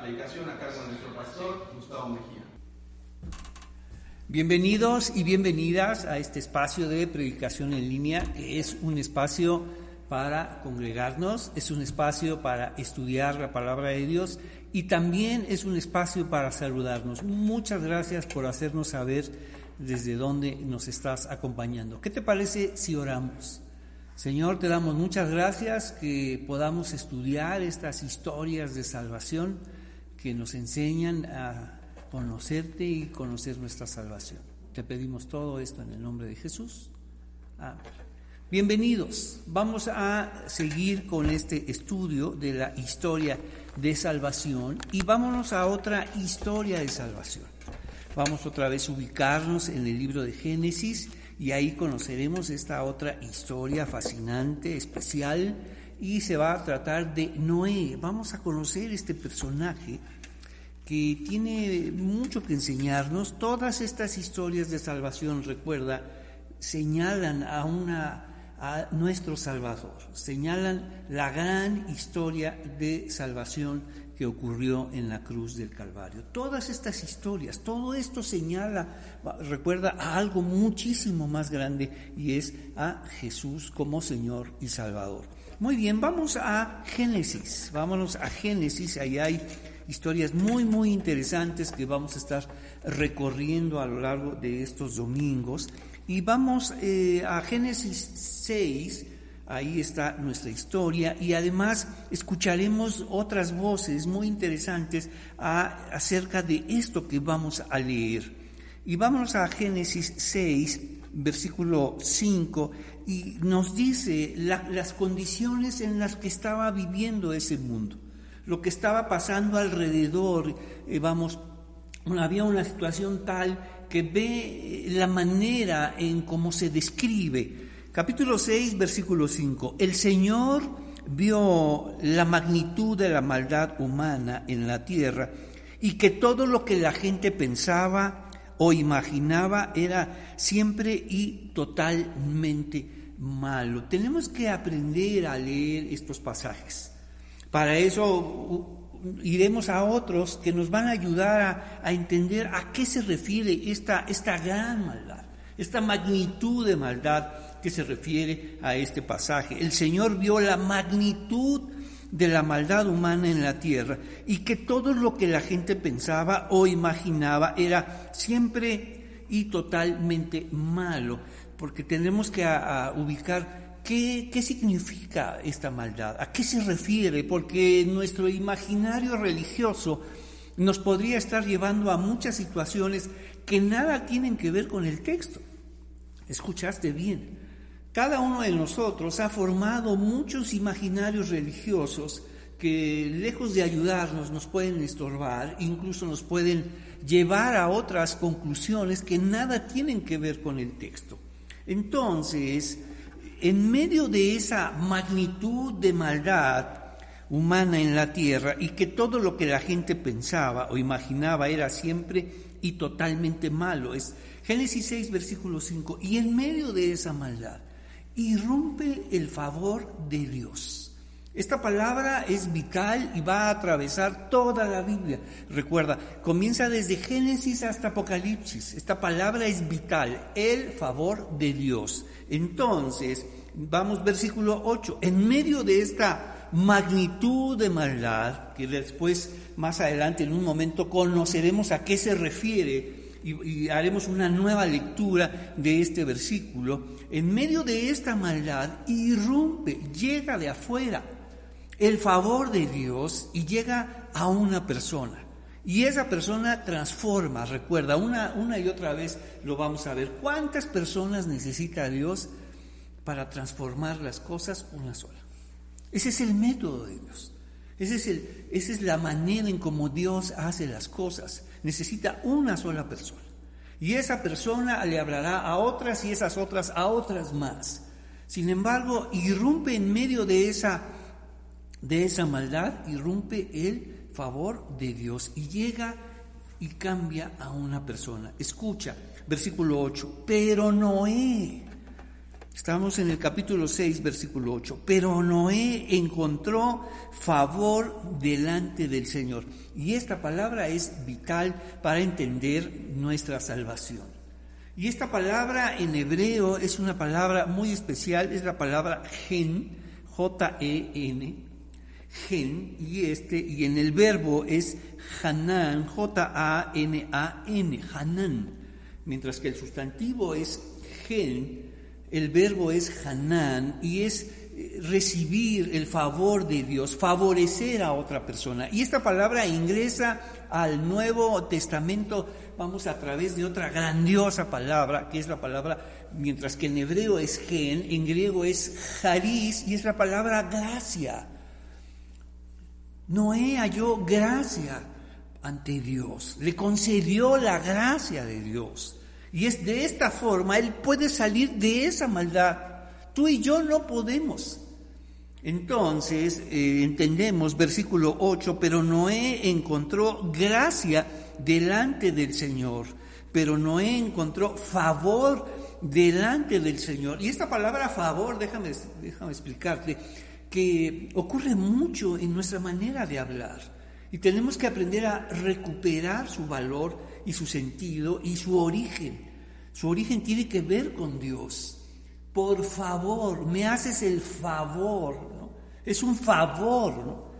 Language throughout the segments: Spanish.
predicación a cargo de nuestro pastor Gustavo Mejía. Bienvenidos y bienvenidas a este espacio de predicación en línea, que es un espacio para congregarnos, es un espacio para estudiar la palabra de Dios y también es un espacio para saludarnos. Muchas gracias por hacernos saber desde dónde nos estás acompañando. ¿Qué te parece si oramos? Señor, te damos muchas gracias que podamos estudiar estas historias de salvación que nos enseñan a conocerte y conocer nuestra salvación. Te pedimos todo esto en el nombre de Jesús. Amén. Bienvenidos. Vamos a seguir con este estudio de la historia de salvación y vámonos a otra historia de salvación. Vamos otra vez a ubicarnos en el libro de Génesis y ahí conoceremos esta otra historia fascinante, especial, y se va a tratar de Noé. Vamos a conocer este personaje que tiene mucho que enseñarnos. Todas estas historias de salvación, recuerda, señalan a una a nuestro Salvador, señalan la gran historia de salvación que ocurrió en la cruz del Calvario. Todas estas historias, todo esto señala, recuerda a algo muchísimo más grande y es a Jesús como Señor y Salvador. Muy bien, vamos a Génesis, vámonos a Génesis, ahí hay historias muy, muy interesantes que vamos a estar recorriendo a lo largo de estos domingos. Y vamos eh, a Génesis 6, Ahí está nuestra historia y además escucharemos otras voces muy interesantes acerca de esto que vamos a leer. Y vamos a Génesis 6, versículo 5, y nos dice las condiciones en las que estaba viviendo ese mundo, lo que estaba pasando alrededor. Eh, vamos, había una situación tal que ve la manera en cómo se describe Capítulo 6, versículo 5. El Señor vio la magnitud de la maldad humana en la tierra y que todo lo que la gente pensaba o imaginaba era siempre y totalmente malo. Tenemos que aprender a leer estos pasajes. Para eso iremos a otros que nos van a ayudar a, entender a qué se refiere esta, esta gran maldad, esta magnitud de maldad que se refiere a este pasaje. El Señor vio la magnitud de la maldad humana en la tierra y que todo lo que la gente pensaba o imaginaba era siempre y totalmente malo, porque tenemos que ubicar qué, qué significa esta maldad, a qué se refiere, porque nuestro imaginario religioso nos podría estar llevando a muchas situaciones que nada tienen que ver con el texto. Escuchaste bien. Cada uno de nosotros ha formado muchos imaginarios religiosos que lejos de ayudarnos nos pueden estorbar, incluso nos pueden llevar a otras conclusiones que nada tienen que ver con el texto. Entonces, en medio de esa magnitud de maldad humana en la tierra y que todo lo que la gente pensaba o imaginaba era siempre y totalmente malo, es Génesis 6, versículo 5, y en medio de esa maldad, irrumpe el favor de Dios. Esta palabra es vital y va a atravesar toda la Biblia. Recuerda, comienza desde Génesis hasta Apocalipsis. Esta palabra es vital, el favor de Dios. Entonces, vamos versículo 8. En medio de esta magnitud de maldad, que después, más adelante, en un momento, conoceremos a qué se refiere y, haremos una nueva lectura de este versículo, en medio de esta maldad irrumpe, llega de afuera el favor de Dios y llega a una persona. Y esa persona transforma, recuerda, una, una y otra vez lo vamos a ver. ¿Cuántas personas necesita Dios para transformar las cosas? Una sola. Ese es el método de Dios. Ese es el, esa es la manera en cómo Dios hace las cosas necesita una sola persona. Y esa persona le hablará a otras y esas otras a otras más. Sin embargo, irrumpe en medio de esa, de esa maldad, irrumpe el favor de Dios y llega y cambia a una persona. Escucha, versículo 8, pero Noé Estamos en el capítulo 6, versículo 8. Pero Noé encontró favor delante del Señor. Y esta palabra es vital para entender nuestra salvación. Y esta palabra en hebreo es una palabra muy especial, es la palabra gen, J-E-N, gen, y, este, y en el verbo es Hanan, J-A-N-A-N, Hanan, mientras que el sustantivo es gen, el verbo es Hanan y es eh, recibir el favor de Dios, favorecer a otra persona. Y esta palabra ingresa al Nuevo Testamento, vamos a través de otra grandiosa palabra, que es la palabra, mientras que en hebreo es gen, en griego es haris y es la palabra gracia. Noé halló gracia ante Dios, le concedió la gracia de Dios. Y es de esta forma, Él puede salir de esa maldad. Tú y yo no podemos. Entonces, eh, entendemos versículo 8, pero Noé encontró gracia delante del Señor, pero Noé encontró favor delante del Señor. Y esta palabra favor, déjame, déjame explicarte, que ocurre mucho en nuestra manera de hablar. Y tenemos que aprender a recuperar su valor y su sentido y su origen. Su origen tiene que ver con Dios. Por favor, me haces el favor. ¿no? Es un favor. ¿no?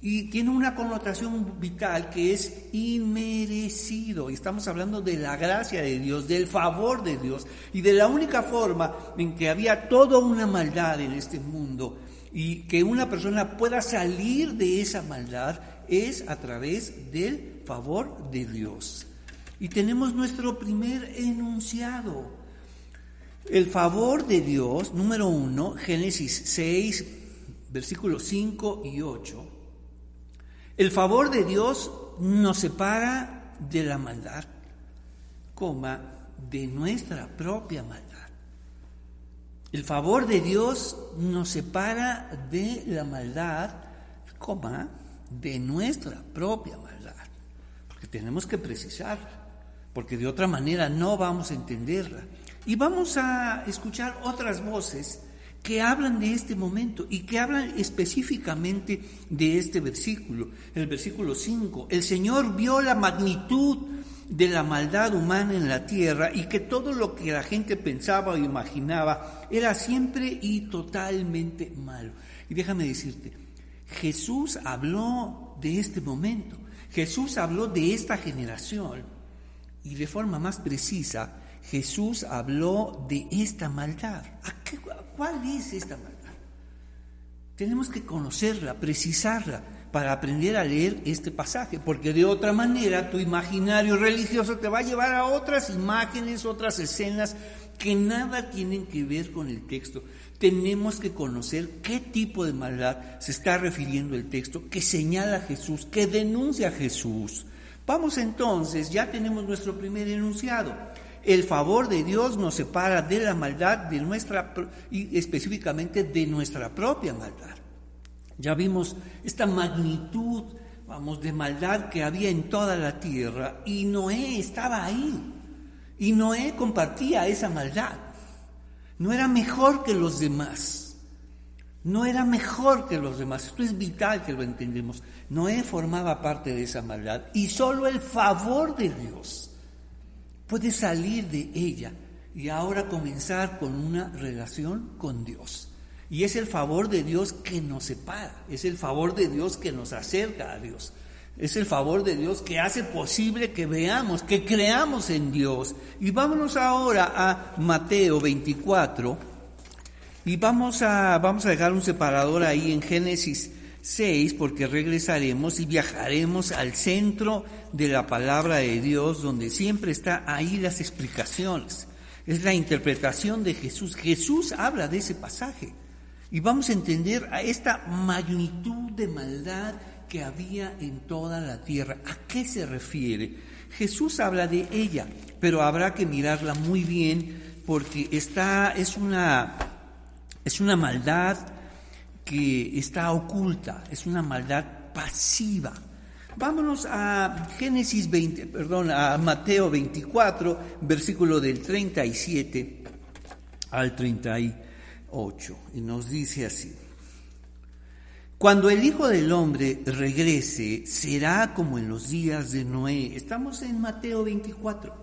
Y tiene una connotación vital que es inmerecido. Y estamos hablando de la gracia de Dios, del favor de Dios. Y de la única forma en que había toda una maldad en este mundo y que una persona pueda salir de esa maldad es a través del favor de Dios. Y tenemos nuestro primer enunciado. El favor de Dios, número uno, Génesis 6, versículos 5 y 8. El favor de Dios nos separa de la maldad, coma, de nuestra propia maldad. El favor de Dios nos separa de la maldad, coma, de nuestra propia maldad. Porque tenemos que precisar porque de otra manera no vamos a entenderla. Y vamos a escuchar otras voces que hablan de este momento y que hablan específicamente de este versículo. El versículo 5, el Señor vio la magnitud de la maldad humana en la tierra y que todo lo que la gente pensaba o imaginaba era siempre y totalmente malo. Y déjame decirte, Jesús habló de este momento, Jesús habló de esta generación y de forma más precisa, Jesús habló de esta maldad. ¿Cuál es esta maldad? Tenemos que conocerla, precisarla, para aprender a leer este pasaje, porque de otra manera tu imaginario religioso te va a llevar a otras imágenes, otras escenas que nada tienen que ver con el texto. Tenemos que conocer qué tipo de maldad se está refiriendo el texto, que señala a Jesús, que denuncia a Jesús. Vamos entonces, ya tenemos nuestro primer enunciado. El favor de Dios nos separa de la maldad de nuestra y específicamente de nuestra propia maldad. Ya vimos esta magnitud, vamos, de maldad que había en toda la tierra y Noé estaba ahí. Y Noé compartía esa maldad. No era mejor que los demás no era mejor que los demás. Esto es vital que lo entendemos. Noé formaba parte de esa maldad y solo el favor de Dios puede salir de ella y ahora comenzar con una relación con Dios. Y es el favor de Dios que nos separa, es el favor de Dios que nos acerca a Dios. Es el favor de Dios que hace posible que veamos, que creamos en Dios. Y vámonos ahora a Mateo 24 y vamos a, vamos a dejar un separador ahí en Génesis 6 porque regresaremos y viajaremos al centro de la palabra de Dios donde siempre está ahí las explicaciones. Es la interpretación de Jesús. Jesús habla de ese pasaje y vamos a entender a esta magnitud de maldad que había en toda la tierra. ¿A qué se refiere? Jesús habla de ella, pero habrá que mirarla muy bien porque está, es una es una maldad que está oculta, es una maldad pasiva. Vámonos a Génesis 20, perdón, a Mateo 24, versículo del 37 al 38. Y nos dice así. Cuando el Hijo del Hombre regrese, será como en los días de Noé. Estamos en Mateo 24.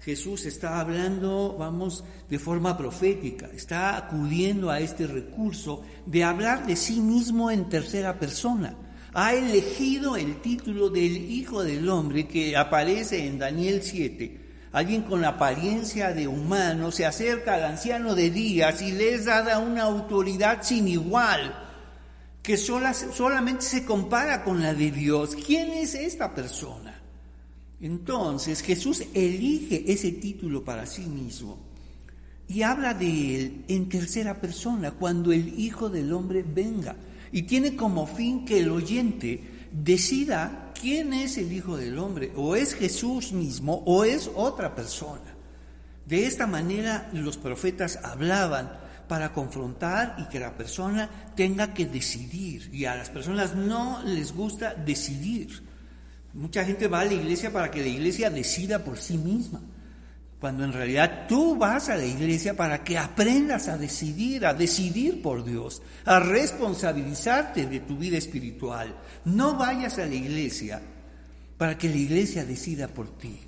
Jesús está hablando, vamos, de forma profética, está acudiendo a este recurso de hablar de sí mismo en tercera persona. Ha elegido el título del Hijo del Hombre que aparece en Daniel 7. Alguien con la apariencia de humano se acerca al anciano de días y le es dada una autoridad sin igual que solamente se compara con la de Dios. ¿Quién es esta persona? Entonces Jesús elige ese título para sí mismo y habla de él en tercera persona, cuando el Hijo del Hombre venga. Y tiene como fin que el oyente decida quién es el Hijo del Hombre, o es Jesús mismo o es otra persona. De esta manera los profetas hablaban para confrontar y que la persona tenga que decidir. Y a las personas no les gusta decidir. Mucha gente va a la iglesia para que la iglesia decida por sí misma, cuando en realidad tú vas a la iglesia para que aprendas a decidir, a decidir por Dios, a responsabilizarte de tu vida espiritual. No vayas a la iglesia para que la iglesia decida por ti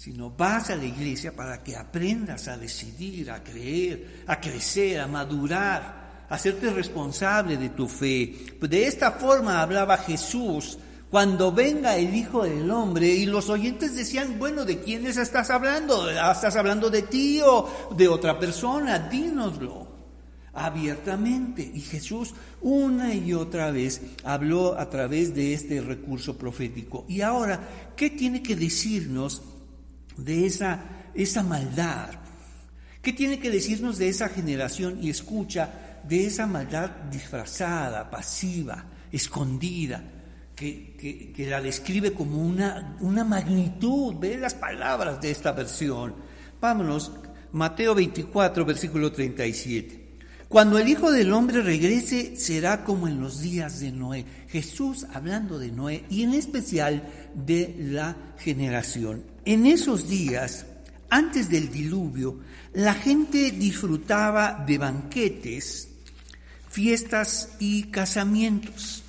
sino vas a la iglesia para que aprendas a decidir, a creer, a crecer, a madurar, a hacerte responsable de tu fe. De esta forma hablaba Jesús cuando venga el Hijo del Hombre y los oyentes decían, bueno, ¿de quiénes estás hablando? ¿Estás hablando de ti o de otra persona? Dínoslo abiertamente. Y Jesús una y otra vez habló a través de este recurso profético. Y ahora, ¿qué tiene que decirnos de esa, esa maldad? ¿Qué tiene que decirnos de esa generación y escucha de esa maldad disfrazada, pasiva, escondida, que, la describe como una, una magnitud? Ve las palabras de esta versión. Vámonos, Mateo 24, versículo 37. Cuando el Hijo del Hombre regrese, será como en los días de Noé. Jesús hablando de Noé y en especial de la generación. En esos días, antes del diluvio, la gente disfrutaba de banquetes, fiestas y casamientos,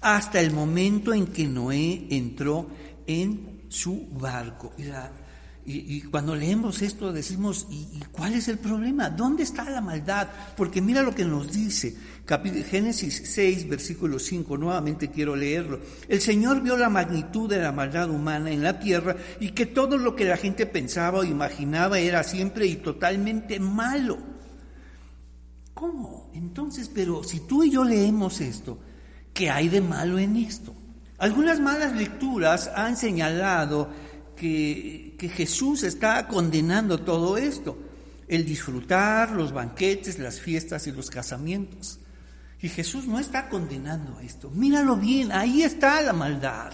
hasta el momento en que Noé entró en su barco. Y cuando leemos esto decimos, ¿y, cuál es el problema? ¿Dónde está la maldad? Porque mira lo que nos dice, Génesis 6, versículo 5, nuevamente quiero leerlo. El Señor vio la magnitud de la maldad humana en la tierra y que todo lo que la gente pensaba o imaginaba era siempre y totalmente malo. ¿Cómo? Entonces, pero si tú y yo leemos esto, ¿qué hay de malo en esto? Algunas malas lecturas han señalado que, Jesús está condenando todo esto, el disfrutar, los banquetes, las fiestas y los casamientos. Y Jesús no está condenando esto. Míralo bien, ahí está la maldad.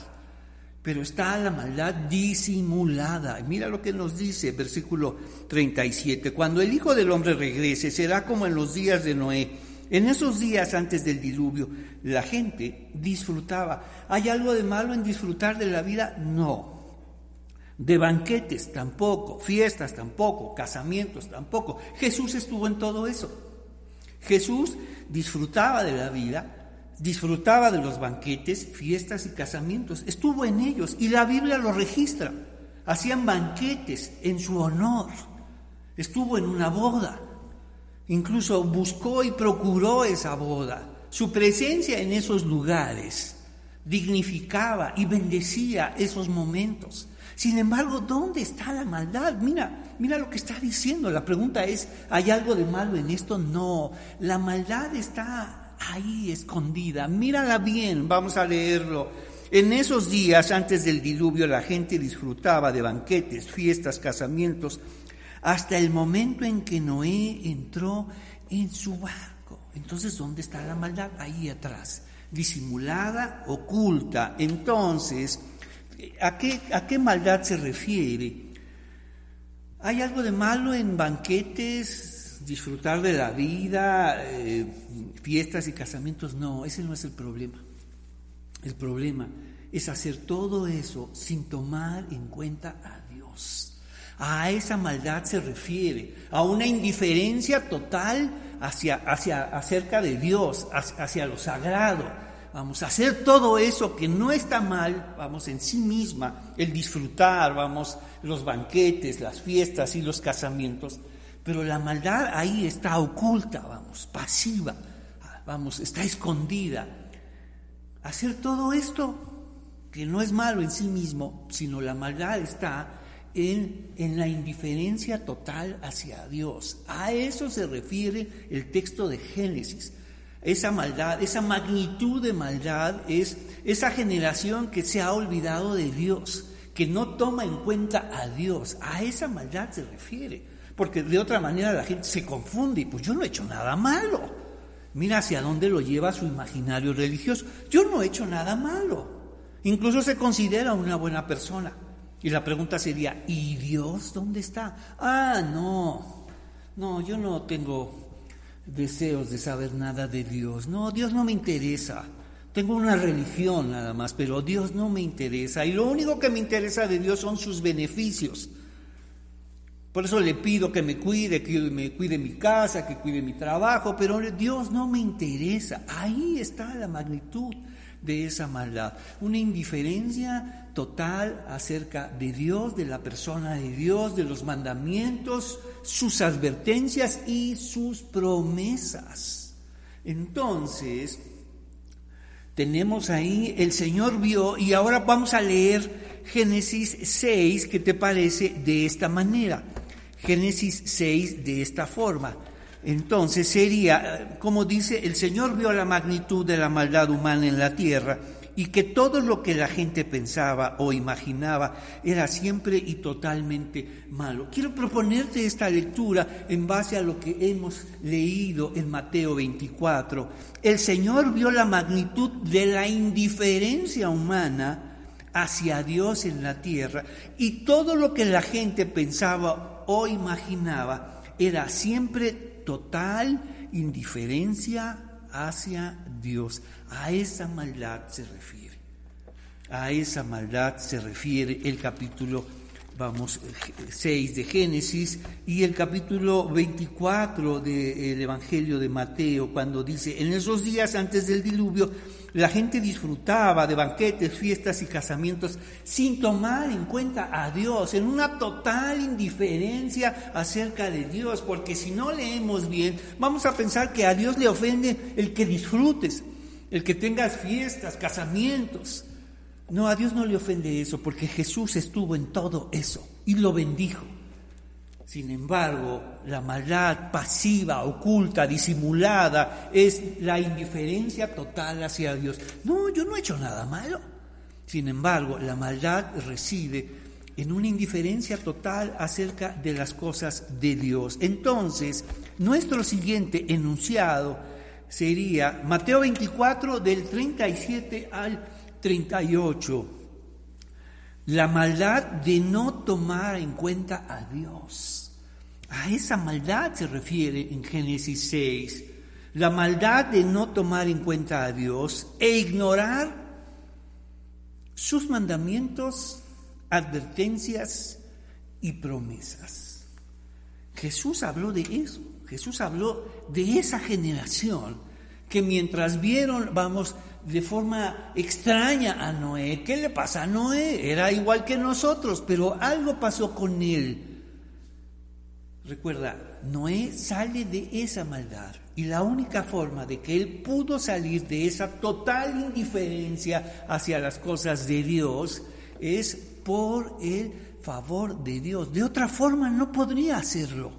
Pero está la maldad disimulada. Mira lo que nos dice, versículo 37. Cuando el Hijo del Hombre regrese, será como en los días de Noé. En esos días antes del diluvio, la gente disfrutaba. ¿Hay algo de malo en disfrutar de la vida? No de banquetes tampoco, fiestas tampoco, casamientos tampoco. Jesús estuvo en todo eso. Jesús disfrutaba de la vida, disfrutaba de los banquetes, fiestas y casamientos. Estuvo en ellos y la Biblia lo registra. Hacían banquetes en su honor. Estuvo en una boda. Incluso buscó y procuró esa boda. Su presencia en esos lugares dignificaba y bendecía esos momentos. Sin embargo, ¿dónde está la maldad? Mira, mira lo que está diciendo. La pregunta es, ¿hay algo de malo en esto? No, la maldad está ahí escondida. Mírala bien, vamos a leerlo. En esos días antes del diluvio la gente disfrutaba de banquetes, fiestas, casamientos, hasta el momento en que Noé entró en su barco. Entonces, ¿dónde está la maldad? Ahí atrás, disimulada, oculta. Entonces, ¿A qué, ¿A qué maldad se refiere? ¿Hay algo de malo en banquetes, disfrutar de la vida, eh, fiestas y casamientos? No, ese no es el problema. El problema es hacer todo eso sin tomar en cuenta a Dios. A esa maldad se refiere, a una indiferencia total hacia, hacia, acerca de Dios, hacia lo sagrado. Vamos a hacer todo eso que no está mal, vamos, en sí misma, el disfrutar, vamos, los banquetes, las fiestas y los casamientos, pero la maldad ahí está oculta, vamos, pasiva, vamos, está escondida. Hacer todo esto, que no es malo en sí mismo, sino la maldad está en, en, la indiferencia total hacia Dios. A eso se refiere el texto de Génesis. Esa maldad, esa magnitud de maldad es esa generación que se ha olvidado de Dios, que no toma en cuenta a Dios. A esa maldad se refiere. Porque de otra manera la gente se confunde y pues yo no he hecho nada malo. Mira hacia dónde lo lleva su imaginario religioso. Yo no he hecho nada malo. Incluso se considera una buena persona. Y la pregunta sería, ¿y Dios dónde está? Ah, no, no, yo no tengo deseos de saber nada de Dios. No, Dios no me interesa. Tengo una religión nada más, pero Dios no me interesa. Y lo único que me interesa de Dios son sus beneficios. Por eso le pido que me cuide, que me cuide mi casa, que cuide mi trabajo, pero Dios no me interesa. Ahí está la magnitud de esa maldad. Una indiferencia total acerca de Dios, de la persona de Dios, de los mandamientos, sus advertencias y sus promesas. Entonces, tenemos ahí, el Señor vio, y ahora vamos a leer Génesis 6, que te parece de esta manera. Génesis 6 de esta forma. Entonces sería, como dice, el Señor vio la magnitud de la maldad humana en la tierra y que todo lo que la gente pensaba o imaginaba era siempre y totalmente malo. Quiero proponerte esta lectura en base a lo que hemos leído en Mateo 24. El Señor vio la magnitud de la indiferencia humana hacia Dios en la tierra y todo lo que la gente pensaba o imaginaba era siempre total indiferencia hacia Dios. A esa maldad se refiere. A esa maldad se refiere el capítulo, vamos, 6 de Génesis y el capítulo 24 del Evangelio de Mateo, cuando dice, en esos días antes del diluvio, la gente disfrutaba de banquetes, fiestas y casamientos sin tomar en cuenta a Dios, en una total indiferencia acerca de Dios, porque si no leemos bien, vamos a pensar que a Dios le ofende el que disfrutes, el que tengas fiestas, casamientos. No, a Dios no le ofende eso, porque Jesús estuvo en todo eso y lo bendijo. Sin embargo, la maldad pasiva, oculta, disimulada, es la indiferencia total hacia Dios. No, yo no he hecho nada malo. Sin embargo, la maldad reside en una indiferencia total acerca de las cosas de Dios. Entonces, nuestro siguiente enunciado sería Mateo 24 del 37 al 38. La maldad de no tomar en cuenta a Dios. A esa maldad se refiere en Génesis 6. La maldad de no tomar en cuenta a Dios e ignorar sus mandamientos, advertencias y promesas. Jesús habló de eso. Jesús habló de esa generación que mientras vieron, vamos, de forma extraña a Noé, ¿qué le pasa a Noé? Era igual que nosotros, pero algo pasó con él Recuerda, Noé sale de esa maldad y la única forma de que él pudo salir de esa total indiferencia hacia las cosas de Dios es por el favor de Dios. De otra forma no podría hacerlo.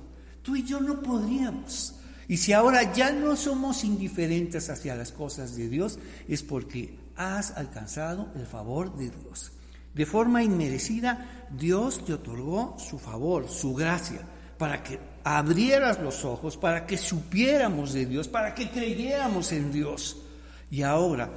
Tú y yo no podríamos. Y si ahora ya no somos indiferentes hacia las cosas de Dios, es porque has alcanzado el favor de Dios. De forma inmerecida, Dios te otorgó su favor, su gracia para que abrieras los ojos, para que supiéramos de Dios, para que creyéramos en Dios. Y ahora,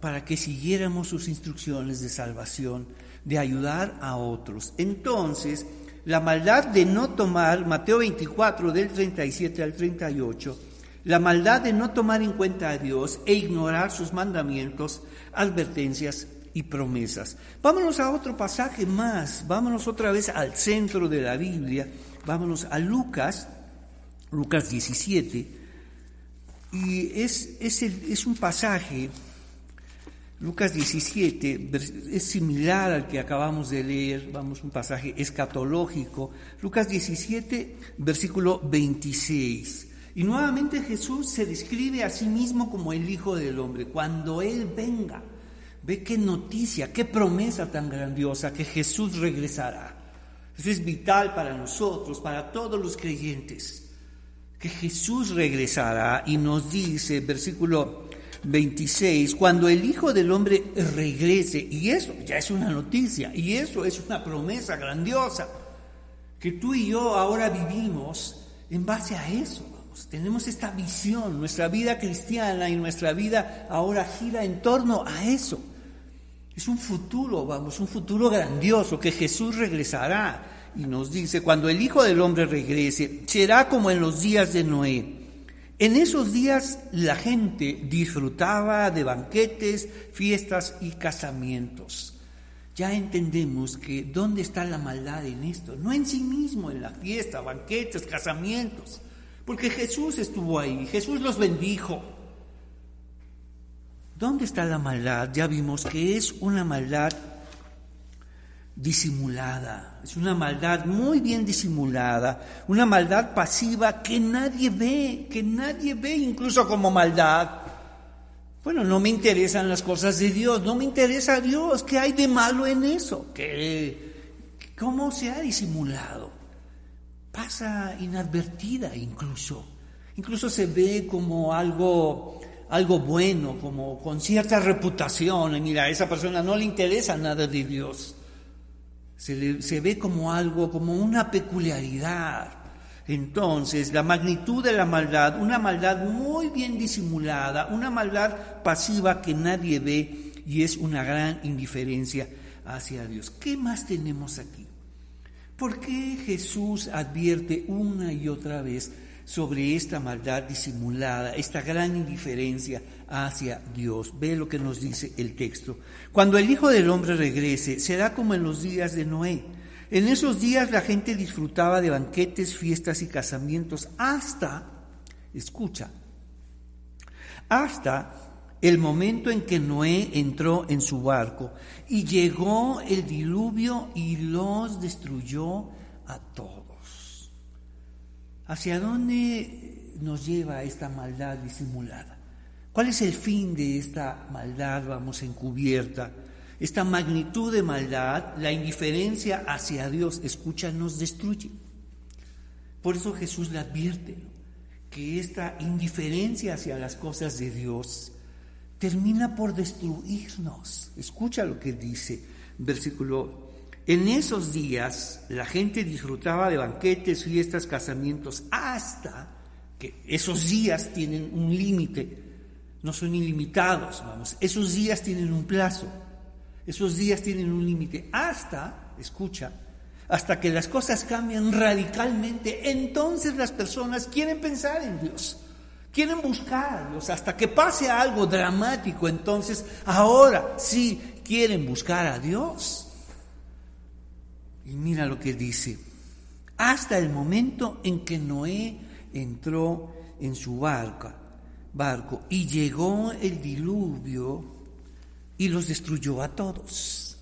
para que siguiéramos sus instrucciones de salvación, de ayudar a otros. Entonces, la maldad de no tomar, Mateo 24 del 37 al 38, la maldad de no tomar en cuenta a Dios e ignorar sus mandamientos, advertencias y promesas. Vámonos a otro pasaje más, vámonos otra vez al centro de la Biblia, vámonos a Lucas, Lucas 17, y es, es, es un pasaje, Lucas 17, es similar al que acabamos de leer, vamos, un pasaje escatológico, Lucas 17, versículo 26. Y nuevamente Jesús se describe a sí mismo como el Hijo del Hombre. Cuando Él venga, ve qué noticia, qué promesa tan grandiosa que Jesús regresará. Eso es vital para nosotros, para todos los creyentes, que Jesús regresará y nos dice, versículo 26, cuando el Hijo del Hombre regrese, y eso ya es una noticia, y eso es una promesa grandiosa, que tú y yo ahora vivimos en base a eso tenemos esta visión, nuestra vida cristiana y nuestra vida ahora gira en torno a eso. Es un futuro, vamos, un futuro grandioso que Jesús regresará y nos dice, cuando el Hijo del Hombre regrese, será como en los días de Noé. En esos días la gente disfrutaba de banquetes, fiestas y casamientos. Ya entendemos que dónde está la maldad en esto, no en sí mismo, en la fiesta, banquetes, casamientos. Porque Jesús estuvo ahí, Jesús los bendijo. ¿Dónde está la maldad? Ya vimos que es una maldad disimulada, es una maldad muy bien disimulada, una maldad pasiva que nadie ve, que nadie ve incluso como maldad. Bueno, no me interesan las cosas de Dios, no me interesa Dios, ¿qué hay de malo en eso? ¿Qué, ¿Cómo se ha disimulado? pasa inadvertida incluso. Incluso se ve como algo, algo bueno, como con cierta reputación. mira, a esa persona no le interesa nada de Dios. Se, ve como algo, como una peculiaridad. Entonces, la magnitud de la maldad, una maldad muy bien disimulada, una maldad pasiva que nadie ve y es una gran indiferencia hacia Dios. ¿Qué más tenemos aquí? ¿Por qué Jesús advierte una y otra vez sobre esta maldad disimulada, esta gran indiferencia hacia Dios? Ve lo que nos dice el texto. Cuando el Hijo del Hombre regrese, será como en los días de Noé. En esos días la gente disfrutaba de banquetes, fiestas y casamientos hasta, escucha, hasta el momento en que Noé entró en su barco y llegó el diluvio y los destruyó a todos. ¿Hacia dónde nos lleva esta maldad disimulada? ¿Cuál es el fin de esta maldad, vamos, encubierta? Esta magnitud de maldad, la indiferencia hacia Dios, escucha, nos destruye. Por eso Jesús le advierte que esta indiferencia hacia las cosas de Dios termina por destruirnos. Escucha lo que dice, versículo. En esos días la gente disfrutaba de banquetes, fiestas, casamientos, hasta que esos días tienen un límite, no son ilimitados, vamos, esos días tienen un plazo, esos días tienen un límite, hasta, escucha, hasta que las cosas cambian radicalmente, entonces las personas quieren pensar en Dios. Quieren buscar hasta que pase algo dramático, entonces ahora sí quieren buscar a Dios. Y mira lo que dice, hasta el momento en que Noé entró en su barca, barco y llegó el diluvio y los destruyó a todos.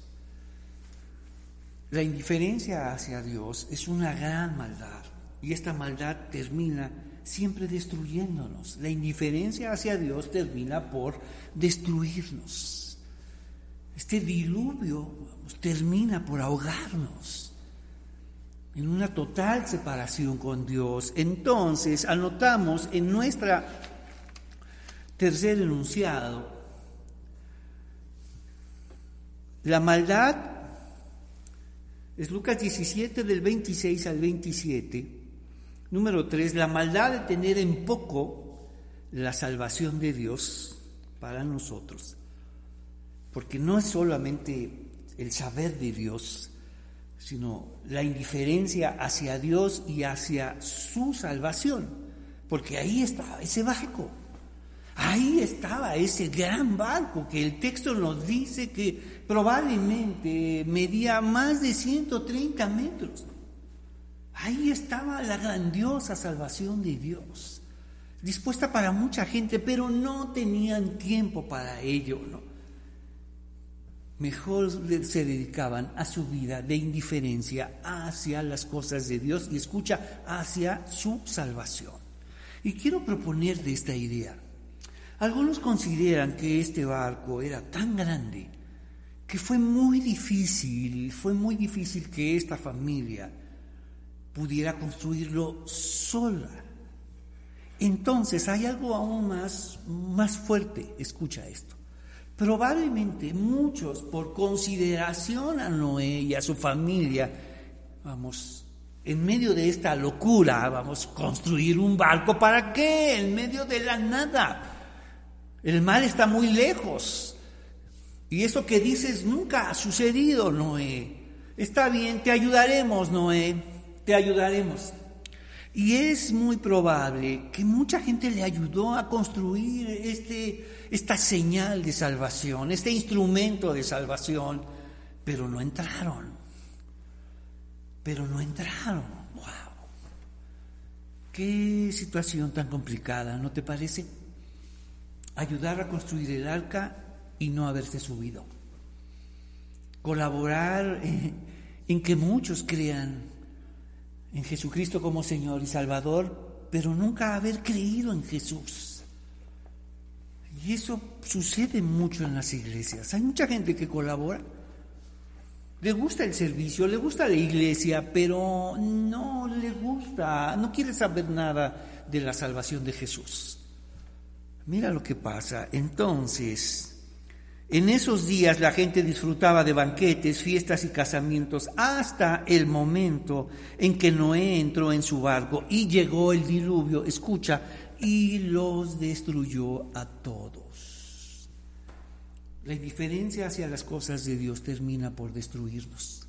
La indiferencia hacia Dios es una gran maldad y esta maldad termina siempre destruyéndonos. La indiferencia hacia Dios termina por destruirnos. Este diluvio termina por ahogarnos en una total separación con Dios. Entonces, anotamos en nuestra tercer enunciado, la maldad es Lucas 17 del 26 al 27 Número tres, la maldad de tener en poco la salvación de Dios para nosotros. Porque no es solamente el saber de Dios, sino la indiferencia hacia Dios y hacia su salvación. Porque ahí estaba ese barco. Ahí estaba ese gran barco que el texto nos dice que probablemente medía más de 130 metros. Ahí estaba la grandiosa salvación de Dios, dispuesta para mucha gente, pero no tenían tiempo para ello. Mejor se dedicaban a su vida de indiferencia hacia las cosas de Dios y escucha hacia su salvación. Y quiero proponerle esta idea. Algunos consideran que este barco era tan grande que fue muy difícil, fue muy difícil que esta familia pudiera construirlo sola. Entonces hay algo aún más, más fuerte, escucha esto. Probablemente muchos, por consideración a Noé y a su familia, vamos, en medio de esta locura, vamos, construir un barco, ¿para qué? En medio de la nada. El mar está muy lejos. Y eso que dices nunca ha sucedido, Noé. Está bien, te ayudaremos, Noé te ayudaremos. Y es muy probable que mucha gente le ayudó a construir este, esta señal de salvación, este instrumento de salvación, pero no entraron. Pero no entraron. ¡Wow! Qué situación tan complicada, ¿no te parece? Ayudar a construir el arca y no haberse subido. Colaborar en que muchos crean en Jesucristo como Señor y Salvador, pero nunca haber creído en Jesús. Y eso sucede mucho en las iglesias. Hay mucha gente que colabora, le gusta el servicio, le gusta la iglesia, pero no le gusta, no quiere saber nada de la salvación de Jesús. Mira lo que pasa. Entonces, en esos días la gente disfrutaba de banquetes, fiestas y casamientos hasta el momento en que Noé entró en su barco y llegó el diluvio, escucha, y los destruyó a todos. La indiferencia hacia las cosas de Dios termina por destruirnos.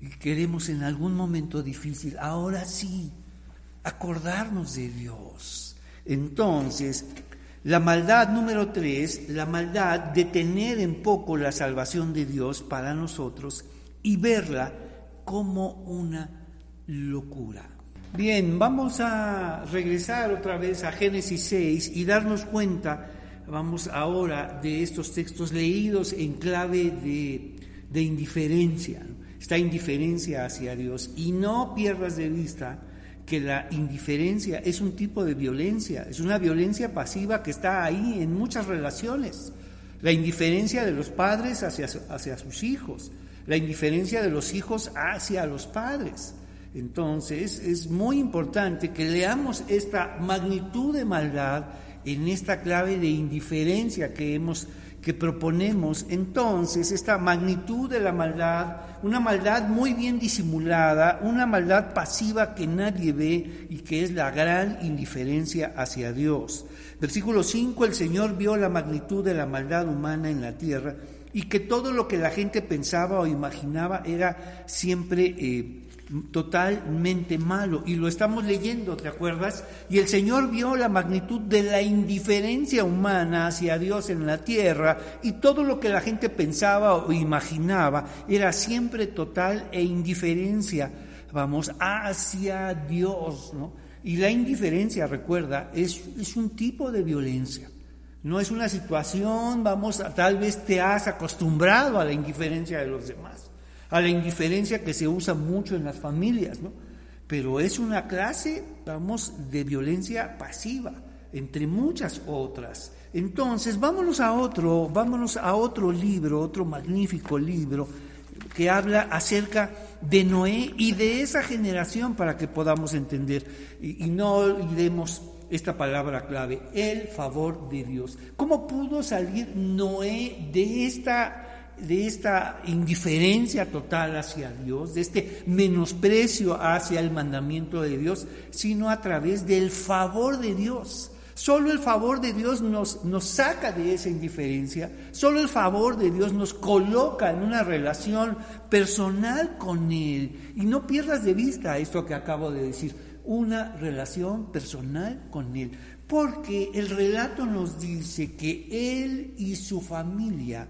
Y queremos en algún momento difícil, ahora sí, acordarnos de Dios. Entonces, la maldad número tres, la maldad de tener en poco la salvación de Dios para nosotros y verla como una locura. Bien, vamos a regresar otra vez a Génesis 6 y darnos cuenta, vamos ahora, de estos textos leídos en clave de, de indiferencia, esta indiferencia hacia Dios. Y no pierdas de vista que la indiferencia es un tipo de violencia, es una violencia pasiva que está ahí en muchas relaciones. La indiferencia de los padres hacia, hacia sus hijos, la indiferencia de los hijos hacia los padres. Entonces es muy importante que leamos esta magnitud de maldad en esta clave de indiferencia que hemos que proponemos entonces esta magnitud de la maldad, una maldad muy bien disimulada, una maldad pasiva que nadie ve y que es la gran indiferencia hacia Dios. Versículo 5, el Señor vio la magnitud de la maldad humana en la tierra y que todo lo que la gente pensaba o imaginaba era siempre eh, totalmente malo. Y lo estamos leyendo, ¿te acuerdas? Y el Señor vio la magnitud de la indiferencia humana hacia Dios en la tierra y todo lo que la gente pensaba o imaginaba era siempre total e indiferencia, vamos, hacia Dios, ¿no? Y la indiferencia, recuerda, es, es un tipo de violencia. No es una situación, vamos, tal vez te has acostumbrado a la indiferencia de los demás a la indiferencia que se usa mucho en las familias, ¿no? Pero es una clase, vamos, de violencia pasiva, entre muchas otras. Entonces, vámonos a otro, vámonos a otro libro, otro magnífico libro que habla acerca de Noé y de esa generación para que podamos entender y, no olvidemos esta palabra clave, el favor de Dios. ¿Cómo pudo salir Noé de esta de esta indiferencia total hacia Dios, de este menosprecio hacia el mandamiento de Dios, sino a través del favor de Dios. Solo el favor de Dios nos, nos saca de esa indiferencia, solo el favor de Dios nos coloca en una relación personal con Él. Y no pierdas de vista esto que acabo de decir, una relación personal con Él. Porque el relato nos dice que Él y su familia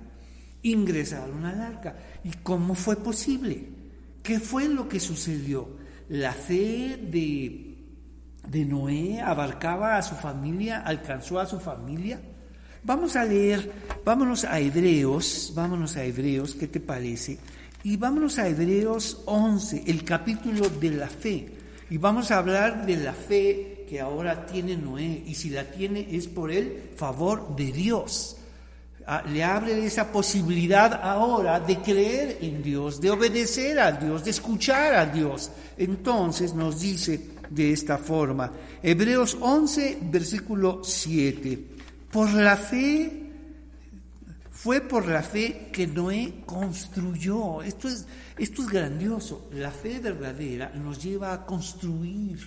ingresaron al arca. ¿Y cómo fue posible? ¿Qué fue lo que sucedió? La fe de, de Noé abarcaba a su familia, alcanzó a su familia. Vamos a leer, vámonos a Hebreos, vámonos a Hebreos, ¿qué te parece? Y vámonos a Hebreos 11, el capítulo de la fe. Y vamos a hablar de la fe que ahora tiene Noé. Y si la tiene es por el favor de Dios. Le abre esa posibilidad ahora de creer en Dios, de obedecer a Dios, de escuchar a Dios. Entonces nos dice de esta forma, Hebreos 11, versículo 7, por la fe fue por la fe que Noé construyó. Esto es, esto es grandioso. La fe verdadera nos lleva a construir,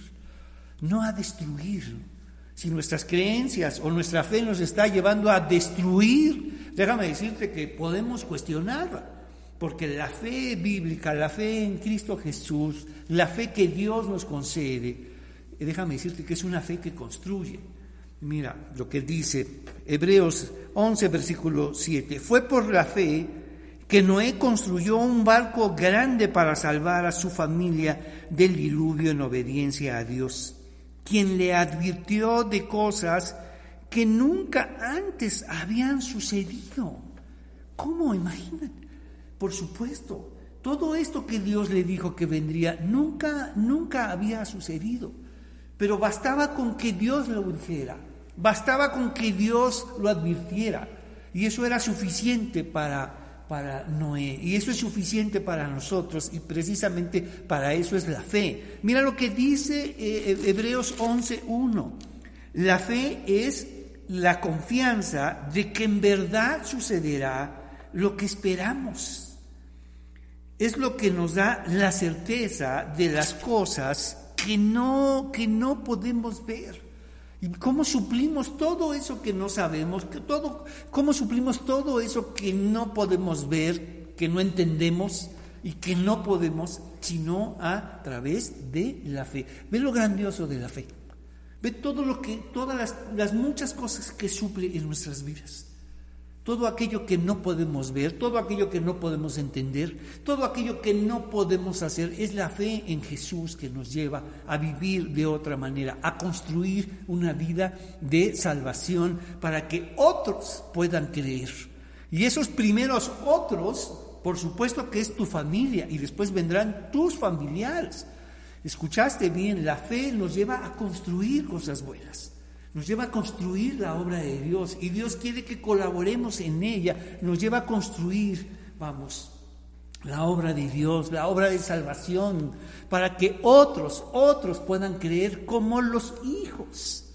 no a destruir. Si nuestras creencias o nuestra fe nos está llevando a destruir, déjame decirte que podemos cuestionarla. Porque la fe bíblica, la fe en Cristo Jesús, la fe que Dios nos concede, déjame decirte que es una fe que construye. Mira lo que dice Hebreos 11, versículo 7. Fue por la fe que Noé construyó un barco grande para salvar a su familia del diluvio en obediencia a Dios, quien le advirtió de cosas que nunca antes habían sucedido. ¿Cómo? Imagínate. Por supuesto, todo esto que Dios le dijo que vendría nunca, nunca había sucedido. Pero bastaba con que Dios lo dijera, bastaba con que Dios lo advirtiera. Y eso era suficiente para, para Noé. Y eso es suficiente para nosotros. Y precisamente para eso es la fe. Mira lo que dice eh, Hebreos 11.1. La fe es la confianza de que en verdad sucederá lo que esperamos. Es lo que nos da la certeza de las cosas que no, que no podemos ver. ¿Y cómo suplimos todo eso que no sabemos? Que todo, ¿Cómo suplimos todo eso que no podemos ver, que no entendemos y que no podemos, sino a través de la fe? Ve lo grandioso de la fe. Ve todo lo que, todas las, las muchas cosas que suple en nuestras vidas todo aquello que no podemos ver, todo aquello que no podemos entender, todo aquello que no podemos hacer, es la fe en Jesús que nos lleva a vivir de otra manera, a construir una vida de salvación para que otros puedan creer. Y esos primeros otros, por supuesto que es tu familia y después vendrán tus familiares. Escuchaste bien, la fe nos lleva a construir cosas buenas nos lleva a construir la obra de Dios y Dios quiere que colaboremos en ella, nos lleva a construir, vamos, la obra de Dios, la obra de salvación, para que otros, otros puedan creer como los hijos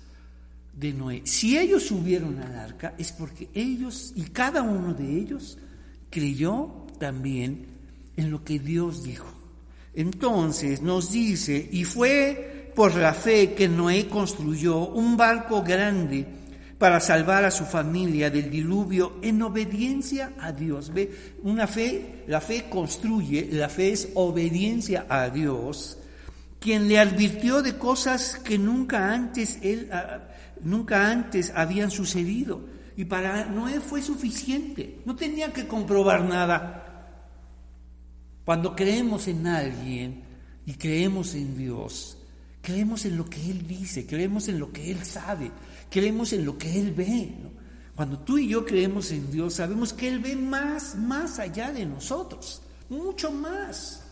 de Noé. Si ellos subieron al arca es porque ellos y cada uno de ellos creyó también en lo que Dios dijo. Entonces nos dice, y fue por la fe que Noé construyó un barco grande para salvar a su familia del diluvio en obediencia a Dios. Ve, una fe, la fe construye, la fe es obediencia a Dios, quien le advirtió de cosas que nunca antes él ah, nunca antes habían sucedido. Y para Noé fue suficiente, no tenía que comprobar nada. Cuando creemos en alguien y creemos en Dios, Creemos en lo que Él dice, creemos en lo que Él sabe, creemos en lo que Él ve. Cuando tú y yo creemos en Dios, sabemos que Él ve más, más allá de nosotros, mucho más.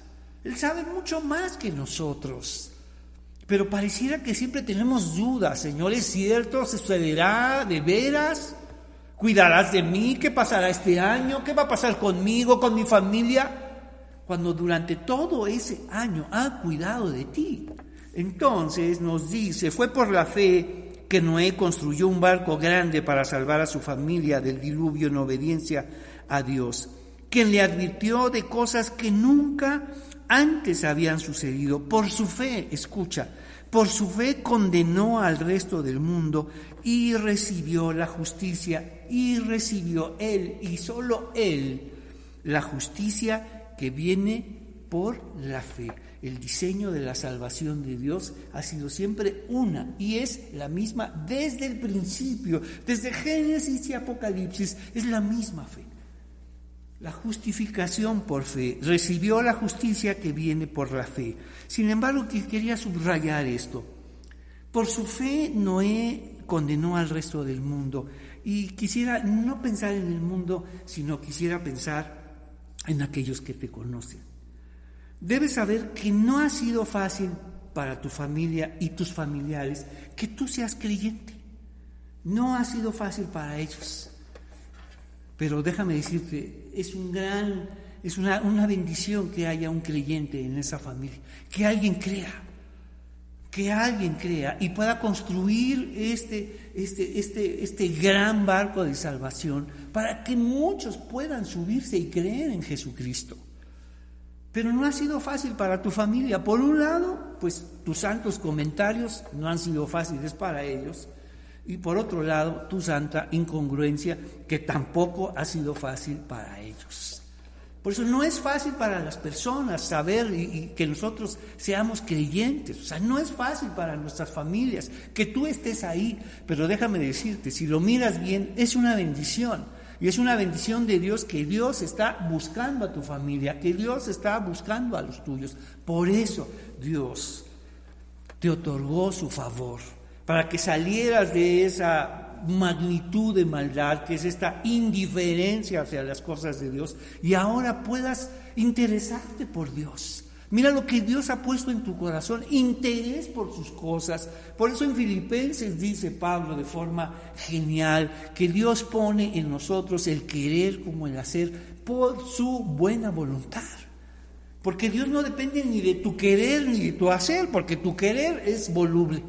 Él sabe mucho más que nosotros. Pero pareciera que siempre tenemos dudas, Señor, ¿es cierto? ¿Sucederá de veras? ¿Cuidarás de mí? ¿Qué pasará este año? ¿Qué va a pasar conmigo, con mi familia? Cuando durante todo ese año ha cuidado de ti. Entonces nos dice, fue por la fe que Noé construyó un barco grande para salvar a su familia del diluvio en obediencia a Dios, quien le advirtió de cosas que nunca antes habían sucedido. Por su fe, escucha, por su fe condenó al resto del mundo y recibió la justicia, y recibió él, y solo él, la justicia que viene por la fe el diseño de la salvación de Dios ha sido siempre una y es la misma desde el principio, desde Génesis y Apocalipsis, es la misma fe. La justificación por fe. Recibió la justicia que viene por la fe. Sin embargo, quería subrayar esto. Por su fe, Noé condenó al resto del mundo. Y quisiera no pensar en el mundo, sino quisiera pensar en aquellos que te conocen. Debes saber que no ha sido fácil para tu familia y tus familiares que tú seas creyente. No ha sido fácil para ellos. Pero déjame decirte, es un gran, es una, una bendición que haya un creyente en esa familia, que alguien crea, que alguien crea y pueda construir este, este, este, este gran barco de salvación para que muchos puedan subirse y creer en Jesucristo. Pero no ha sido fácil para tu familia. Por un lado, pues tus santos comentarios no han sido fáciles para ellos. Y por otro lado, tu santa incongruencia, que tampoco ha sido fácil para ellos. Por eso no es fácil para las personas saber y, que nosotros seamos creyentes. O sea, no es fácil para nuestras familias que tú estés ahí. Pero déjame decirte, si lo miras bien, es una bendición. Y es una bendición de Dios que Dios está buscando a tu familia, que Dios está buscando a los tuyos. Por eso Dios te otorgó su favor, para que salieras de esa magnitud de maldad, que es esta indiferencia hacia las cosas de Dios, y ahora puedas interesarte por Dios Mira lo que Dios ha puesto en tu corazón, interés por sus cosas. Por eso en Filipenses dice Pablo de forma genial que Dios pone en nosotros el querer como el hacer por su buena voluntad. Porque Dios no depende ni de tu querer ni de tu hacer, porque tu querer es voluble.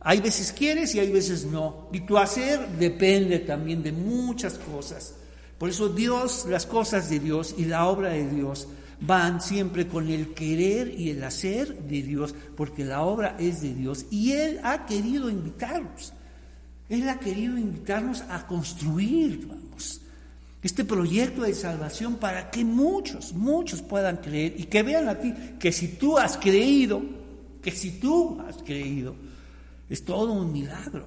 Hay veces quieres y hay veces no. Y tu hacer depende también de muchas cosas. Por eso Dios, las cosas de Dios y la obra de Dios van siempre con el querer y el hacer de Dios, porque la obra es de Dios y Él ha querido invitarnos. Él ha querido invitarnos a construir, vamos, este proyecto de salvación para que muchos, muchos puedan creer y que vean a ti que si tú has creído, que si tú has creído, es todo un milagro.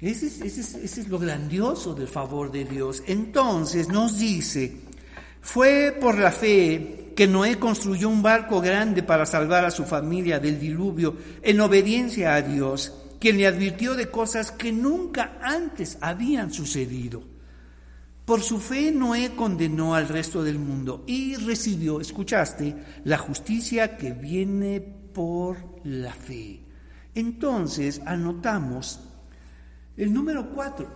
Ese es, ese es lo grandioso del favor de Dios. Entonces nos dice, fue por la fe que Noé construyó un barco grande para salvar a su familia del diluvio en obediencia a Dios, quien le advirtió de cosas que nunca antes habían sucedido. Por su fe Noé condenó al resto del mundo y recibió, escuchaste, la justicia que viene por la fe. Entonces anotamos el número 4.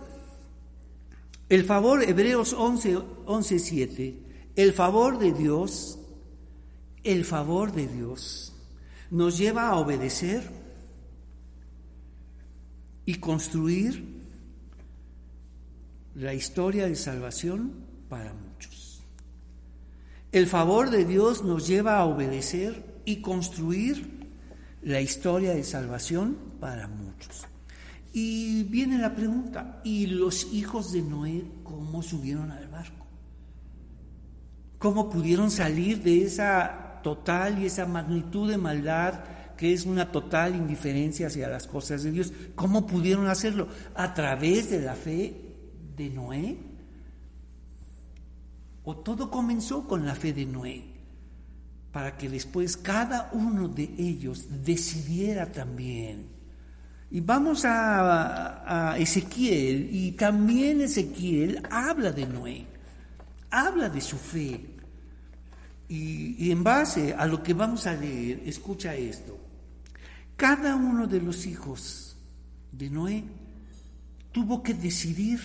El favor, Hebreos 11, 11 7, el favor de Dios el favor de Dios nos lleva a obedecer y construir la historia de salvación para muchos. El favor de Dios nos lleva a obedecer y construir la historia de salvación para muchos. Y viene la pregunta, ¿y los hijos de Noé cómo subieron al barco? ¿Cómo pudieron salir de esa total y esa magnitud de maldad que es una total indiferencia hacia las cosas de Dios. ¿Cómo pudieron hacerlo? A través de la fe de Noé. O todo comenzó con la fe de Noé, para que después cada uno de ellos decidiera también. Y vamos a, Ezequiel, y también Ezequiel habla de Noé, habla de su fe. Y, en base a lo que vamos a leer, escucha esto. Cada uno de los hijos de Noé tuvo que decidir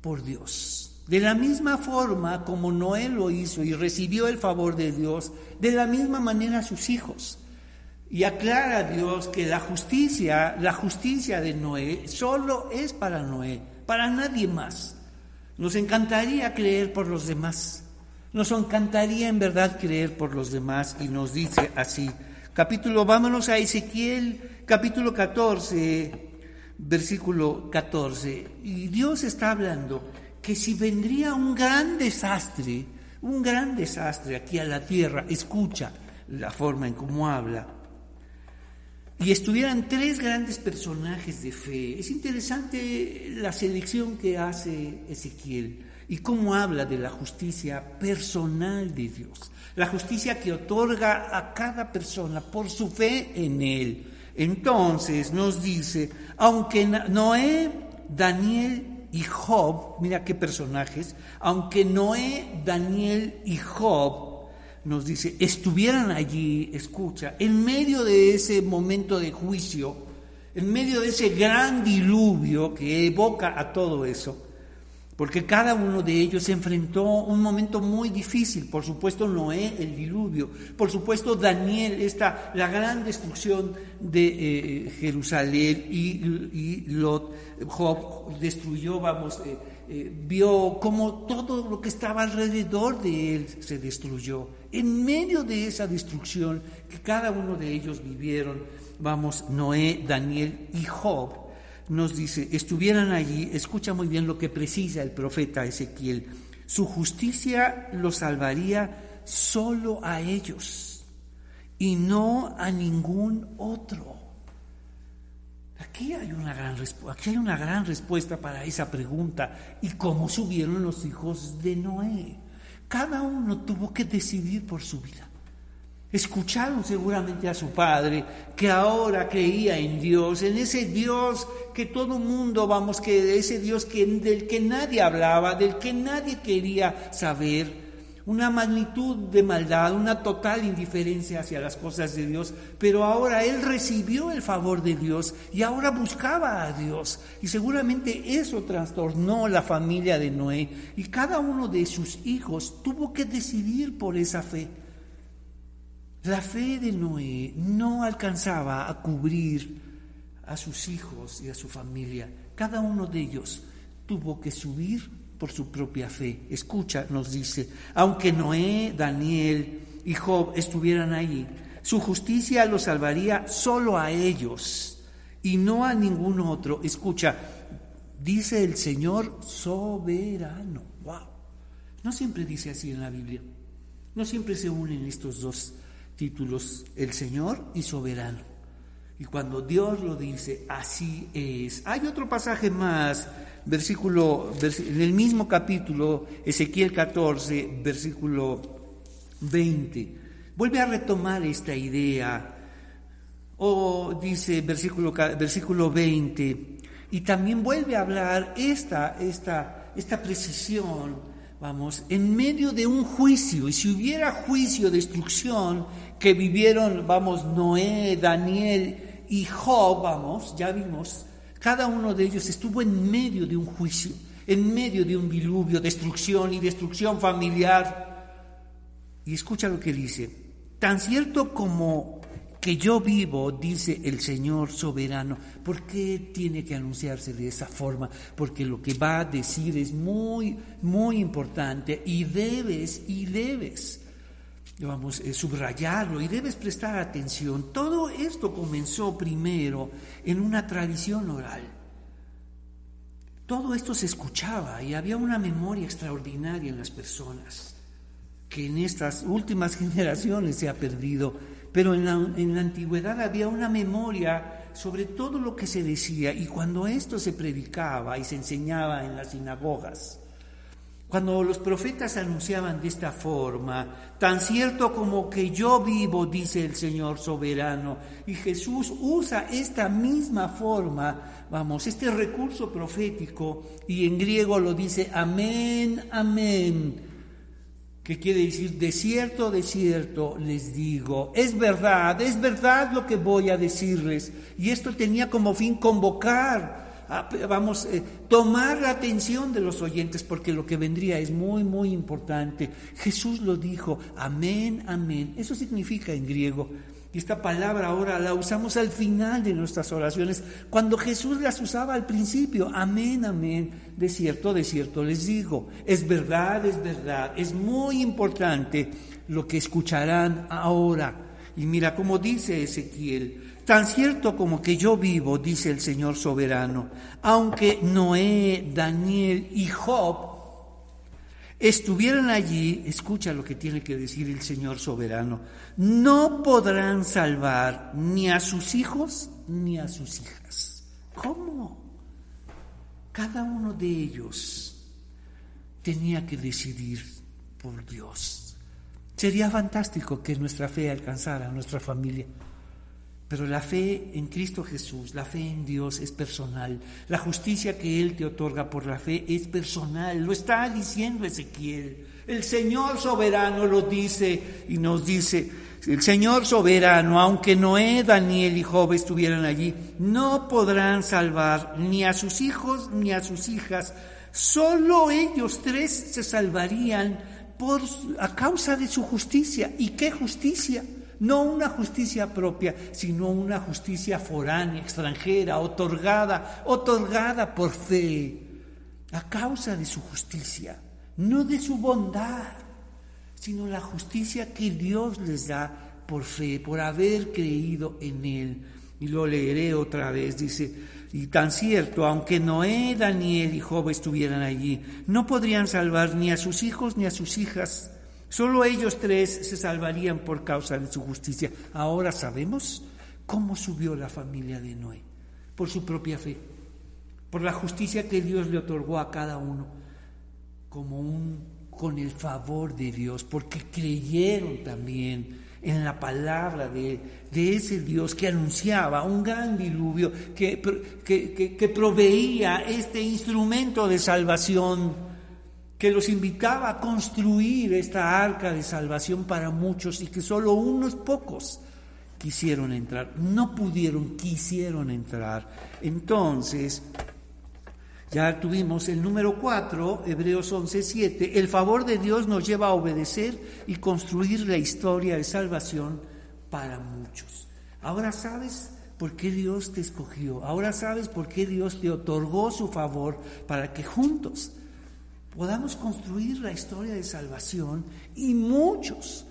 por Dios. De la misma forma como Noé lo hizo y recibió el favor de Dios, de la misma manera sus hijos. Y aclara Dios que la justicia, la justicia de Noé, solo es para Noé, para nadie más. Nos encantaría creer por los demás, nos encantaría en verdad creer por los demás y nos dice así. Capítulo, vámonos a Ezequiel, capítulo 14, versículo 14. Y Dios está hablando que si vendría un gran desastre, un gran desastre aquí a la tierra, escucha la forma en cómo habla, y estuvieran tres grandes personajes de fe. Es interesante la selección que hace Ezequiel. Y cómo habla de la justicia personal de Dios, la justicia que otorga a cada persona por su fe en Él. Entonces nos dice, aunque Noé, Daniel y Job, mira qué personajes, aunque Noé, Daniel y Job, nos dice, estuvieran allí, escucha, en medio de ese momento de juicio, en medio de ese gran diluvio que evoca a todo eso, porque cada uno de ellos enfrentó un momento muy difícil, por supuesto Noé, el diluvio, por supuesto Daniel, esta, la gran destrucción de eh, Jerusalén y, Lot, Job destruyó, vamos, eh, eh, vio cómo todo lo que estaba alrededor de él se destruyó. En medio de esa destrucción que cada uno de ellos vivieron, vamos, Noé, Daniel y Job, nos dice, estuvieran allí, escucha muy bien lo que precisa el profeta Ezequiel, su justicia los salvaría solo a ellos y no a ningún otro. Aquí hay una gran, aquí hay una gran respuesta para esa pregunta. ¿Y cómo subieron los hijos de Noé? Cada uno tuvo que decidir por su vida. Escucharon seguramente a su padre, que ahora creía en Dios, en ese Dios que todo mundo, vamos, que ese Dios que, del que nadie hablaba, del que nadie quería saber, una magnitud de maldad, una total indiferencia hacia las cosas de Dios, pero ahora él recibió el favor de Dios y ahora buscaba a Dios. Y seguramente eso trastornó la familia de Noé y cada uno de sus hijos tuvo que decidir por esa fe. La fe de Noé no alcanzaba a cubrir a sus hijos y a su familia. Cada uno de ellos tuvo que subir por su propia fe. Escucha, nos dice, aunque Noé, Daniel y Job estuvieran allí, su justicia los salvaría solo a ellos y no a ningún otro. Escucha, dice el Señor soberano. Wow. No siempre dice así en la Biblia. No siempre se unen estos dos títulos, el Señor y soberano. Y cuando Dios lo dice, así es. Hay otro pasaje más, versículo, en el mismo capítulo, Ezequiel 14, versículo 20. Vuelve a retomar esta idea. O dice versículo, versículo 20, y también vuelve a hablar esta, esta, esta precisión, vamos, en medio de un juicio, y si hubiera juicio, destrucción, que vivieron, vamos, Noé, Daniel y Job, vamos, ya vimos, cada uno de ellos estuvo en medio de un juicio, en medio de un diluvio, destrucción y destrucción familiar. Y escucha lo que dice, tan cierto como que yo vivo, dice el Señor soberano. ¿Por qué tiene que anunciarse de esa forma? Porque lo que va a decir es muy, muy importante y debes, y debes vamos, a subrayarlo y debes prestar atención. Todo esto comenzó primero en una tradición oral. Todo esto se escuchaba y había una memoria extraordinaria en las personas que en estas últimas generaciones se ha perdido, pero en la, en la antigüedad había una memoria sobre todo lo que se decía y cuando esto se predicaba y se enseñaba en las sinagogas, cuando los profetas anunciaban de esta forma, tan cierto como que yo vivo, dice el Señor soberano, y Jesús usa esta misma forma, vamos, este recurso profético, y en griego lo dice amén, amén, que quiere decir, de cierto, de cierto les digo, es verdad, es verdad lo que voy a decirles, y esto tenía como fin convocar vamos, a eh, tomar la atención de los oyentes porque lo que vendría es muy, muy importante. Jesús lo dijo, amén, amén. Eso significa en griego. Y esta palabra ahora la usamos al final de nuestras oraciones, cuando Jesús las usaba al principio, amén, amén, de cierto, de cierto les digo, es verdad, es verdad, es muy importante lo que escucharán ahora. Y mira cómo dice Ezequiel, Tan cierto como que yo vivo, dice el Señor soberano, aunque Noé, Daniel y Job estuvieran allí, escucha lo que tiene que decir el Señor soberano, no podrán salvar ni a sus hijos ni a sus hijas. ¿Cómo? Cada uno de ellos tenía que decidir por Dios. Sería fantástico que nuestra fe alcanzara a nuestra familia. Pero la fe en Cristo Jesús, la fe en Dios es personal. La justicia que Él te otorga por la fe es personal. Lo está diciendo Ezequiel. El Señor soberano lo dice y nos dice, el Señor soberano, aunque Noé, Daniel y Job estuvieran allí, no podrán salvar ni a sus hijos ni a sus hijas. Solo ellos tres se salvarían por, a causa de su justicia. ¿Y qué justicia? No una justicia propia, sino una justicia foránea, extranjera, otorgada, otorgada por fe, a causa de su justicia, no de su bondad, sino la justicia que Dios les da por fe, por haber creído en Él. Y lo leeré otra vez, dice, y tan cierto, aunque Noé, Daniel y Job estuvieran allí, no podrían salvar ni a sus hijos ni a sus hijas Solo ellos tres se salvarían por causa de su justicia. Ahora sabemos cómo subió la familia de Noé, por su propia fe, por la justicia que Dios le otorgó a cada uno, como un con el favor de Dios, porque creyeron también en la palabra de, ese Dios que anunciaba un gran diluvio, que, que proveía este instrumento de salvación que los invitaba a construir esta arca de salvación para muchos y que solo unos pocos quisieron entrar, no pudieron, quisieron entrar. Entonces, ya tuvimos el número 4, Hebreos 11:7, el favor de Dios nos lleva a obedecer y construir la historia de salvación para muchos. Ahora sabes por qué Dios te escogió, ahora sabes por qué Dios te otorgó su favor para que juntos podamos construir la historia de salvación y muchos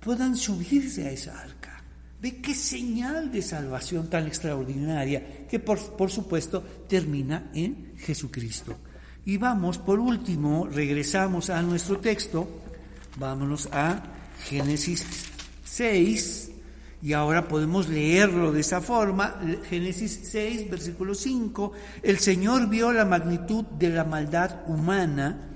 puedan subirse a esa arca. Ve qué señal de salvación tan extraordinaria que por, por supuesto termina en Jesucristo. Y vamos, por último, regresamos a nuestro texto, vámonos a Génesis 6, y ahora podemos leerlo de esa forma. Génesis 6, versículo 5. El Señor vio la magnitud de la maldad humana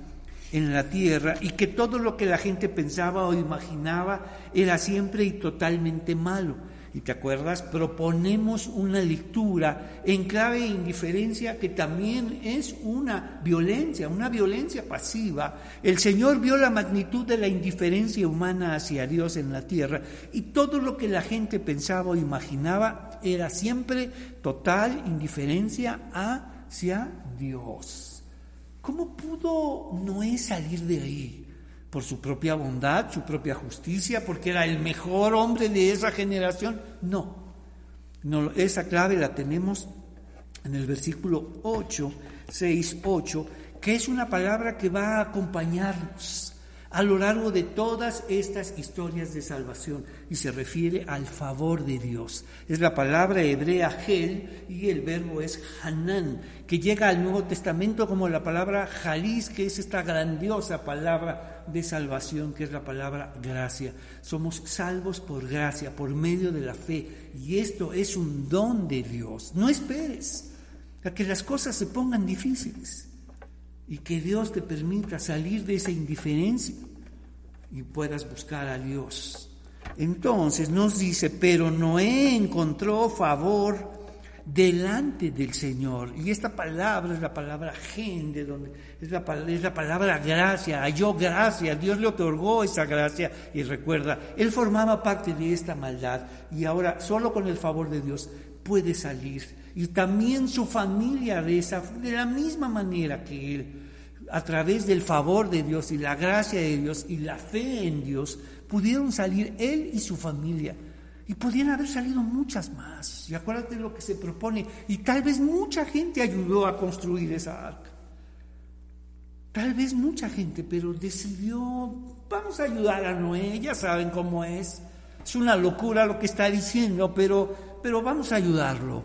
en la tierra y que todo lo que la gente pensaba o imaginaba era siempre y totalmente malo. Y te acuerdas, proponemos una lectura en clave de indiferencia que también es una violencia, una violencia pasiva. El Señor vio la magnitud de la indiferencia humana hacia Dios en la tierra y todo lo que la gente pensaba o imaginaba era siempre total indiferencia hacia Dios. ¿Cómo pudo Noé salir de ahí? Por su propia bondad, su propia justicia, porque era el mejor hombre de esa generación. No, no esa clave la tenemos en el versículo 8, 6, 8, que es una palabra que va a acompañarnos a lo largo de todas estas historias de salvación y se refiere al favor de Dios. Es la palabra hebrea gel y el verbo es hanan, que llega al Nuevo Testamento como la palabra jalis, que es esta grandiosa palabra de salvación, que es la palabra gracia. Somos salvos por gracia, por medio de la fe, y esto es un don de Dios. No esperes a que las cosas se pongan difíciles y que Dios te permita salir de esa indiferencia y puedas buscar a Dios. Entonces nos dice, pero Noé encontró favor delante del Señor. Y esta palabra es la palabra gen, de donde es la, es la palabra gracia, halló gracia, Dios le otorgó esa gracia y recuerda, él formaba parte de esta maldad y ahora solo con el favor de Dios puede salir. Y también su familia de, esa, de la misma manera que él a través del favor de Dios y la gracia de Dios y la fe en Dios, pudieron salir él y su familia. Y podían haber salido muchas más. Y acuérdate lo que se propone. Y tal vez mucha gente ayudó a construir esa arca. Tal vez mucha gente, pero decidió, vamos a ayudar a Noé, ya saben cómo es. Es una locura lo que está diciendo, pero, pero vamos a ayudarlo.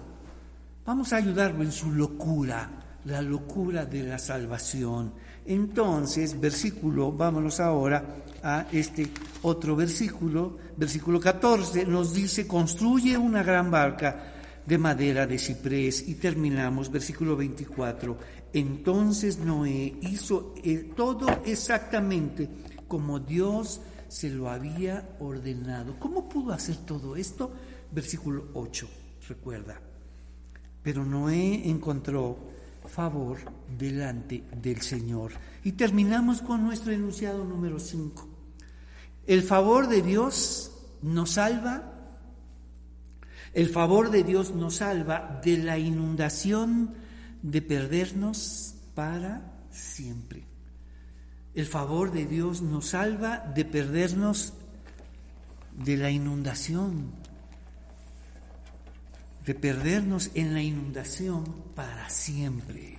Vamos a ayudarlo en su locura la locura de la salvación. Entonces, versículo, vámonos ahora a este otro versículo, versículo 14, nos dice, construye una gran barca de madera de ciprés. Y terminamos, versículo 24. Entonces Noé hizo eh, todo exactamente como Dios se lo había ordenado. ¿Cómo pudo hacer todo esto? Versículo 8, recuerda. Pero Noé encontró favor delante del Señor. Y terminamos con nuestro enunciado número 5. El favor de Dios nos salva. El favor de Dios nos salva de la inundación de perdernos para siempre. El favor de Dios nos salva de perdernos de la inundación, de perdernos en la inundación para siempre.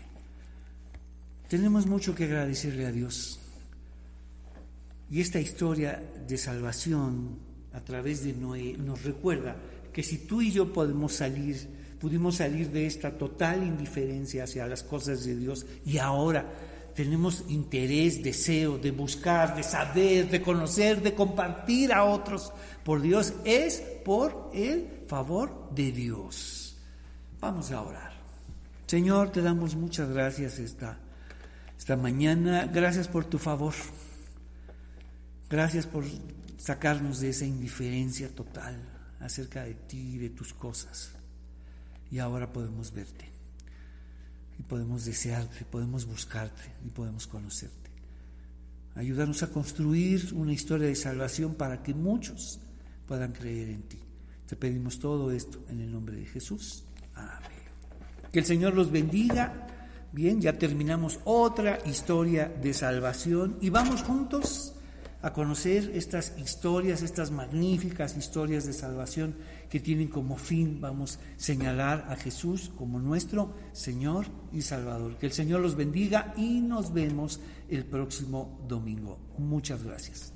Tenemos mucho que agradecerle a Dios. Y esta historia de salvación a través de Noé nos recuerda que si tú y yo podemos salir, pudimos salir de esta total indiferencia hacia las cosas de Dios y ahora tenemos interés, deseo de buscar, de saber, de conocer, de compartir a otros por Dios, es por el favor de Dios. Vamos a orar. Señor, te damos muchas gracias esta, esta mañana. Gracias por tu favor. Gracias por sacarnos de esa indiferencia total acerca de ti y de tus cosas. Y ahora podemos verte y podemos desearte, podemos buscarte y podemos conocerte. Ayúdanos a construir una historia de salvación para que muchos puedan creer en ti. Te pedimos todo esto en el nombre de Jesús. Amén. Que el Señor los bendiga. Bien, ya terminamos otra historia de salvación y vamos juntos a conocer estas historias, estas magníficas historias de salvación que tienen como fin, vamos, señalar a Jesús como nuestro Señor y Salvador. Que el Señor los bendiga y nos vemos el próximo domingo. Muchas gracias.